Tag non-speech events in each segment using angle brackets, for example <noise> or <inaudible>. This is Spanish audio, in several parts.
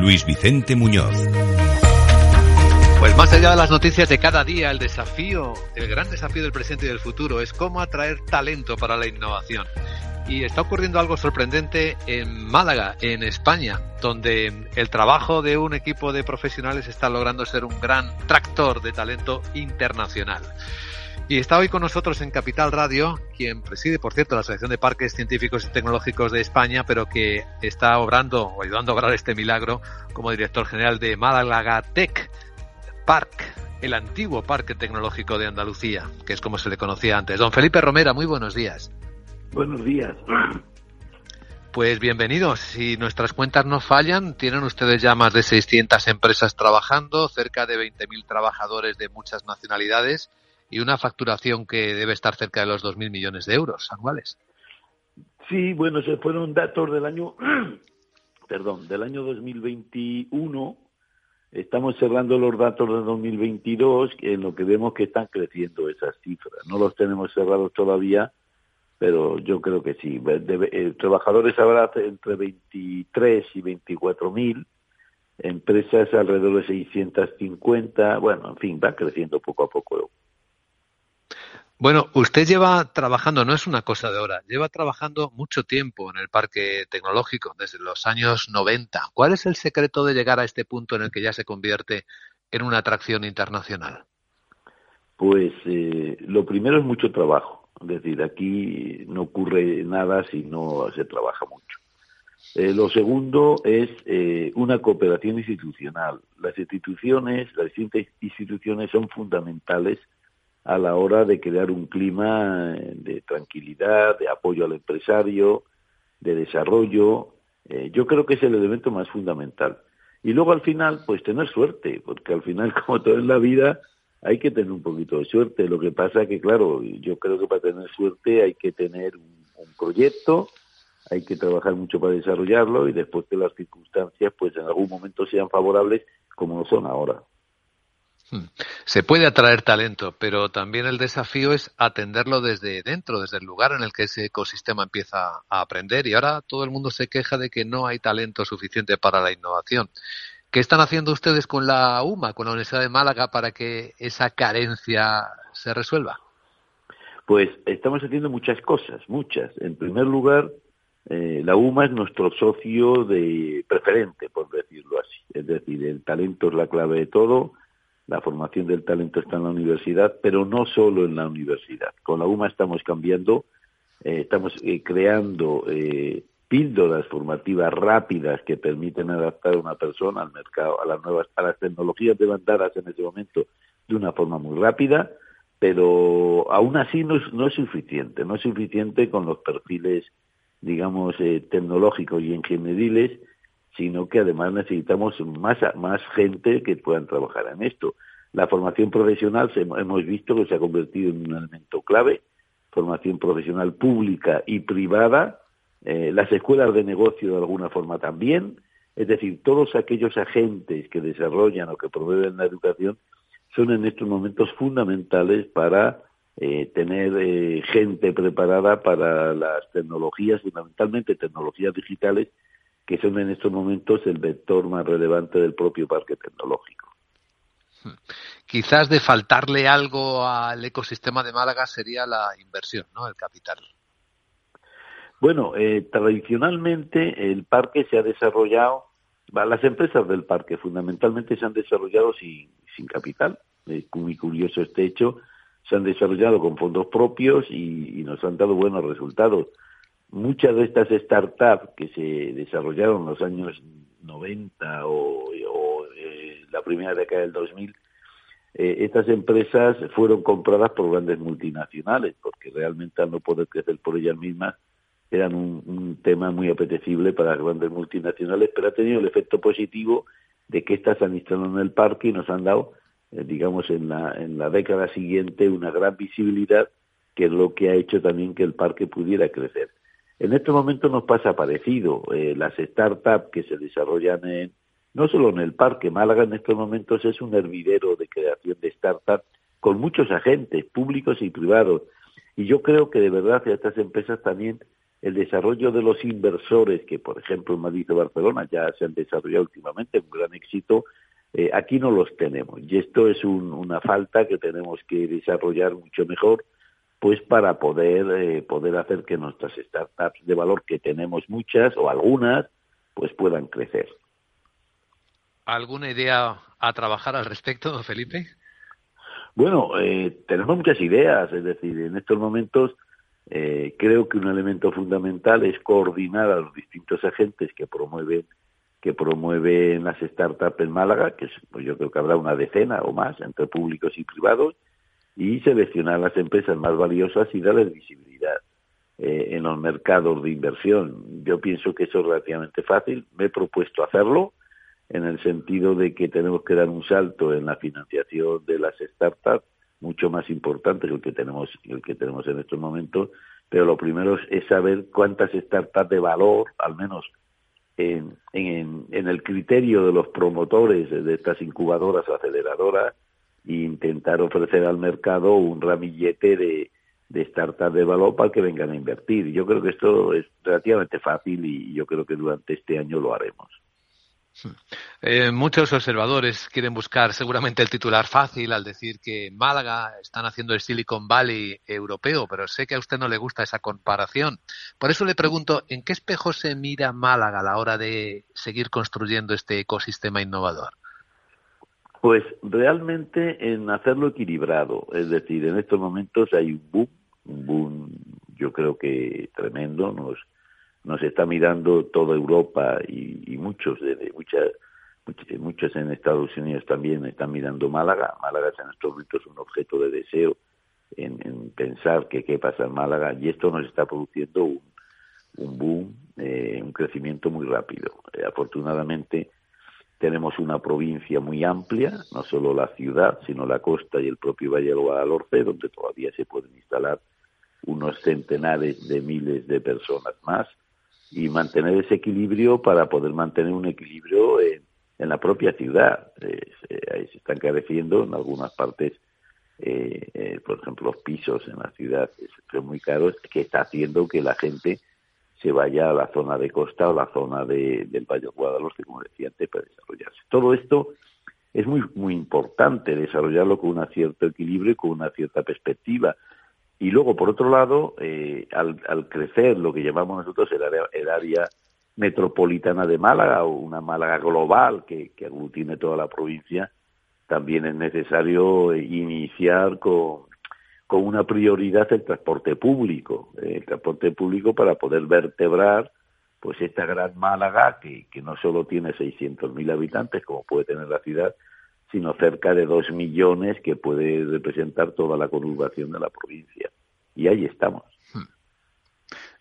Luis Vicente Muñoz. Pues más allá de las noticias de cada día, el desafío, el gran desafío del presente y del futuro es cómo atraer talento para la innovación. Y está ocurriendo algo sorprendente en Málaga, en España, donde el trabajo de un equipo de profesionales está logrando ser un gran tractor de talento internacional. Y está hoy con nosotros en Capital Radio, quien preside, por cierto, la Asociación de Parques Científicos y Tecnológicos de España, pero que está obrando o ayudando a obrar este milagro como director general de Málaga Tech Park, el antiguo Parque Tecnológico de Andalucía, que es como se le conocía antes. Don Felipe Romera, muy buenos días. Buenos días. Pues bienvenidos. Si nuestras cuentas no fallan, tienen ustedes ya más de 600 empresas trabajando, cerca de 20.000 trabajadores de muchas nacionalidades y una facturación que debe estar cerca de los 2.000 millones de euros anuales. Sí, bueno, se fueron datos del año, <clears throat> perdón, del año 2021. Estamos cerrando los datos de 2022, en lo que vemos que están creciendo esas cifras. No los tenemos cerrados todavía, pero yo creo que sí. Eh, trabajadores habrá entre 23 y 24 mil, empresas alrededor de 650, bueno, en fin, va creciendo poco a poco bueno, usted lleva trabajando, no es una cosa de ahora, lleva trabajando mucho tiempo en el parque tecnológico, desde los años 90. ¿Cuál es el secreto de llegar a este punto en el que ya se convierte en una atracción internacional? Pues eh, lo primero es mucho trabajo. Es decir, aquí no ocurre nada si no se trabaja mucho. Eh, lo segundo es eh, una cooperación institucional. Las instituciones, las distintas instituciones son fundamentales a la hora de crear un clima de tranquilidad, de apoyo al empresario, de desarrollo. Eh, yo creo que es el elemento más fundamental. Y luego al final, pues tener suerte, porque al final, <laughs> como todo en la vida, hay que tener un poquito de suerte. Lo que pasa que, claro, yo creo que para tener suerte hay que tener un, un proyecto, hay que trabajar mucho para desarrollarlo y después que las circunstancias, pues en algún momento sean favorables, como no son ahora. Hmm. Se puede atraer talento, pero también el desafío es atenderlo desde dentro, desde el lugar en el que ese ecosistema empieza a aprender. Y ahora todo el mundo se queja de que no hay talento suficiente para la innovación. ¿Qué están haciendo ustedes con la UMA, con la Universidad de Málaga, para que esa carencia se resuelva? Pues estamos haciendo muchas cosas, muchas. En primer lugar, eh, la UMA es nuestro socio de preferente, por decirlo así. Es decir, el talento es la clave de todo la formación del talento está en la universidad, pero no solo en la universidad. Con la UMA estamos cambiando, eh, estamos eh, creando eh, píldoras formativas rápidas que permiten adaptar a una persona al mercado, a las nuevas, a las tecnologías demandadas en ese momento de una forma muy rápida, pero aún así no es, no es suficiente, no es suficiente con los perfiles, digamos, tecnológicos y ingenieriles sino que además necesitamos más, más gente que puedan trabajar en esto. La formación profesional hemos visto que se ha convertido en un elemento clave, formación profesional pública y privada, eh, las escuelas de negocio de alguna forma también, es decir, todos aquellos agentes que desarrollan o que proveen la educación son en estos momentos fundamentales para eh, tener eh, gente preparada para las tecnologías, fundamentalmente tecnologías digitales, que son en estos momentos el vector más relevante del propio parque tecnológico. Quizás de faltarle algo al ecosistema de Málaga sería la inversión, ¿no? El capital. Bueno, eh, tradicionalmente el parque se ha desarrollado, las empresas del parque fundamentalmente se han desarrollado sin, sin capital. Es muy curioso este hecho. Se han desarrollado con fondos propios y nos han dado buenos resultados muchas de estas startups que se desarrollaron en los años 90 o, eh, la primera década del 2000, eh, estas empresas fueron compradas por grandes multinacionales, porque realmente al no poder crecer por ellas mismas, eran un, tema muy apetecible para las grandes multinacionales, pero ha tenido el efecto positivo de que estas han instalado en el parque y nos han dado, eh, digamos, en la, en la década siguiente una gran visibilidad, que es lo que ha hecho también que el parque pudiera crecer. En este momento nos pasa parecido. Eh, las startups que se desarrollan en, no solo en el parque, Málaga en estos momentos es un hervidero de creación de startups con muchos agentes públicos y privados. Y yo creo que de verdad a estas empresas también el desarrollo de los inversores, que por ejemplo en Madrid o Barcelona ya se han desarrollado últimamente, un gran éxito, eh, aquí no los tenemos. Y esto es una falta que tenemos que desarrollar mucho mejor, pues para poder, eh, poder hacer que nuestras startups de valor, que tenemos muchas o algunas, pues puedan crecer. ¿Alguna idea a trabajar al respecto, Felipe? Bueno, eh, tenemos muchas ideas, es decir, en estos momentos eh, creo que un elemento fundamental es coordinar a los distintos agentes que promueven que promueven las startups en Málaga, que pues yo creo que habrá una decena o más entre públicos y privados, y seleccionar las empresas más valiosas y darles visibilidad eh, en los mercados de inversión. Yo pienso que eso es relativamente fácil. Me he propuesto hacerlo en el sentido de que tenemos que dar un salto en la financiación de las startups mucho más importante que el que tenemos el que tenemos en estos momentos pero lo primero es, saber cuántas startups de valor al menos en, en, en, el criterio de los promotores de estas incubadoras o aceleradoras e intentar ofrecer al mercado un ramillete de, startups de valor para que vengan a invertir. Yo creo que esto es relativamente fácil y yo creo que durante este año lo haremos. Eh, muchos observadores quieren buscar seguramente el titular fácil al decir que Málaga están haciendo el Silicon Valley europeo, pero sé que a usted no le gusta esa comparación. Por eso le pregunto, ¿en qué espejo se mira Málaga a la hora de seguir construyendo este ecosistema innovador? Pues realmente en hacerlo equilibrado, es decir, en estos momentos hay un boom, un boom yo creo que tremendo, nos nos está mirando toda Europa y, muchos de, muchos en Estados Unidos también están mirando Málaga. Málaga es en estos momentos un objeto de deseo en, pensar que qué pasa en Málaga y esto nos está produciendo un, un boom, eh, un crecimiento muy rápido. Eh, afortunadamente tenemos una provincia muy amplia, no solo la ciudad, sino la costa y el propio Valle del Guadalhorce, donde todavía se pueden instalar unos centenares de miles de personas más y mantener ese equilibrio para poder mantener un equilibrio en, la propia ciudad. Eh, ahí se están careciendo en algunas partes, eh, eh, por ejemplo, los pisos en la ciudad son muy caros, que está haciendo que la gente se vaya a la zona de costa o la zona de, del Valle de Guadalhorce, como decía antes, para desarrollarse. Todo esto es muy, muy importante desarrollarlo con un cierto equilibrio y con una cierta perspectiva y luego, por otro lado, eh, al, al, crecer lo que llamamos nosotros el área, el área metropolitana de Málaga o una Málaga global que, que aglutine toda la provincia, también es necesario iniciar con, con una prioridad el transporte público, eh, el transporte público para poder vertebrar pues esta gran Málaga que, que no solo tiene 600.000 habitantes como puede tener la ciudad, sino cerca de dos millones que puede representar toda la conurbación de la provincia. Y ahí estamos. Hmm.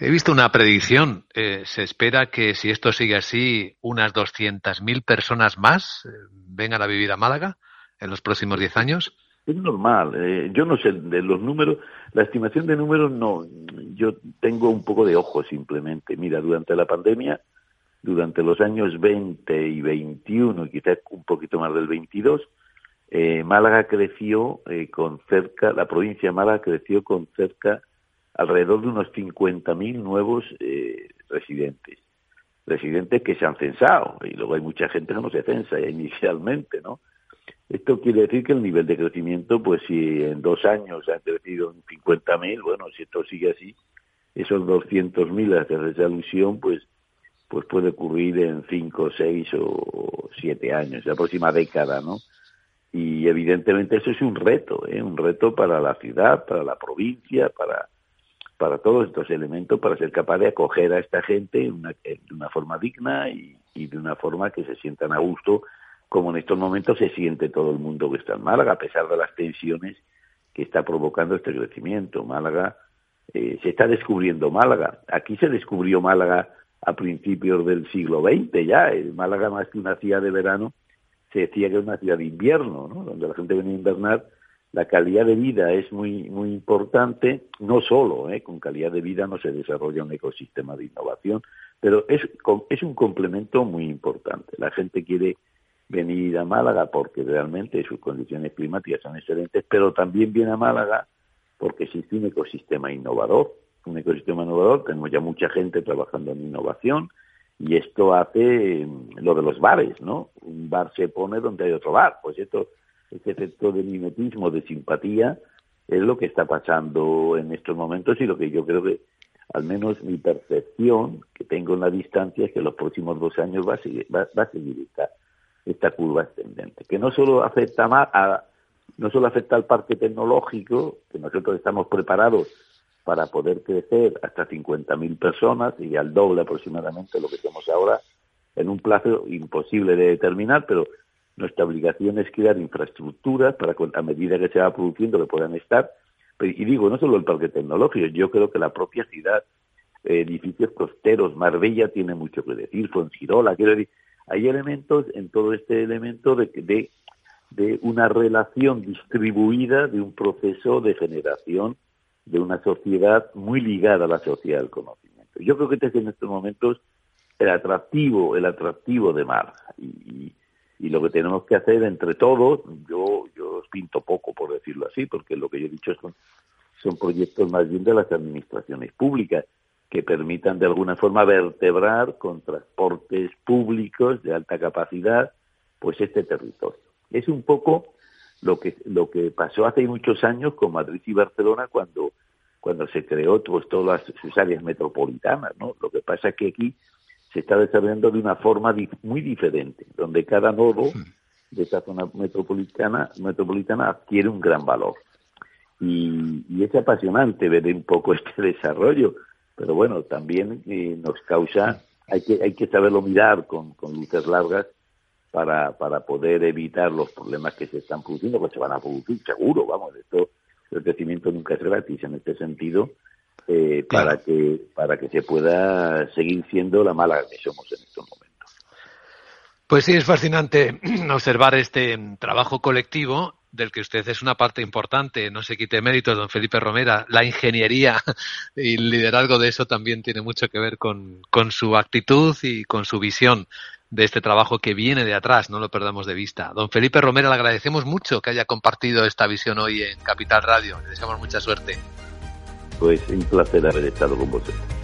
He visto una predicción. Eh, se espera que si esto sigue así, unas 200.000 personas más eh, vengan a vivir a Málaga en los próximos 10 años. Es normal. Eh, yo no sé de los números, la estimación de números no. Yo tengo un poco de ojo simplemente. Mira, durante la pandemia durante los años 20 y 21, y quizás un poquito más del 22, eh, Málaga creció eh, con cerca, la provincia de Málaga creció con cerca, alrededor de unos 50.000 nuevos eh, residentes. Residentes que se han censado, y luego hay mucha gente que no se censa <laughs> inicialmente, ¿no? Esto quiere decir que el nivel de crecimiento, pues si en dos años se ha crecido en 50.000, bueno, si esto sigue así, esos 200.000 a que hace alusión, pues pues puede ocurrir en cinco, seis o siete años, la próxima década, ¿no? Y evidentemente eso es un reto, ¿eh? un reto para la ciudad, para la provincia, para, para todos estos elementos, para ser capaz de acoger a esta gente de una forma digna y, de una forma que se sientan a gusto, como en estos momentos se siente todo el mundo que está en Málaga, a pesar de las tensiones que está provocando este crecimiento. Málaga, eh, se está descubriendo Málaga. Aquí se descubrió Málaga a principios del siglo XX ya. El Málaga, más que una ciudad de verano, se decía que era una ciudad de invierno, ¿no? donde la gente venía a invernar. La calidad de vida es muy, muy importante, no solo, ¿eh? con calidad de vida no se desarrolla un ecosistema de innovación, pero es, es un complemento muy importante. La gente quiere venir a Málaga porque realmente sus condiciones climáticas son excelentes, pero también viene a Málaga porque existe un ecosistema innovador un ecosistema innovador, tenemos ya mucha gente trabajando en innovación y esto hace mm, lo de los bares, ¿no? Un bar se pone donde hay otro bar, pues esto, ese efecto de mimetismo, de simpatía, es lo que está pasando en estos momentos y lo que yo creo que, al menos mi percepción que tengo en la distancia, es que los próximos dos años va a seguir, va, a seguir esta, esta curva ascendente, que no solo afecta más a, no solo afecta al parque tecnológico, que nosotros estamos preparados para poder crecer hasta 50.000 personas y al doble aproximadamente lo que tenemos ahora en un plazo imposible de determinar, pero nuestra obligación es crear infraestructuras para a medida que se va produciendo que puedan estar. Y digo, no solo el parque tecnológico, yo creo que la propia ciudad, edificios costeros, Marbella tiene mucho que decir, Fongirola, quiero decir, hay elementos en todo este elemento de, de, de una relación distribuida de un proceso de generación de una sociedad muy ligada a la sociedad del conocimiento. Yo creo que este es en estos momentos el atractivo, el atractivo de Marja y, y, lo que tenemos que hacer entre todos, yo, yo os pinto poco por decirlo así, porque lo que yo he dicho son, son proyectos más bien de las administraciones públicas que permitan de alguna forma vertebrar con transportes públicos de alta capacidad pues este territorio. Es un poco lo que lo que pasó hace muchos años con Madrid y Barcelona cuando cuando se creó pues, todas sus áreas metropolitanas, ¿no? Lo que pasa es que aquí se está desarrollando de una forma muy diferente, donde cada nodo de esa zona metropolitana metropolitana adquiere un gran valor. Y, es apasionante ver un poco <laughs> este desarrollo, pero bueno, también eh, nos causa, hay que, hay que saberlo mirar con, con luces largas para, para poder evitar los problemas que se están produciendo, que se van a producir, seguro, vamos, esto, el crecimiento nunca es gratis en este sentido, eh, para que para que se pueda seguir siendo la mala que somos en estos momentos. Pues sí, es fascinante <clears throat> observar este trabajo colectivo del que usted es una parte importante, no se quite méritos, don Felipe Romera. La ingeniería <laughs> y el liderazgo de eso también tiene mucho que ver con, con su actitud y con su visión de este trabajo que viene de atrás, no lo perdamos de vista. Don Felipe Romero, le agradecemos mucho que haya compartido esta visión hoy en Capital Radio. Le deseamos mucha suerte. Pues un placer haber estado con vosotros.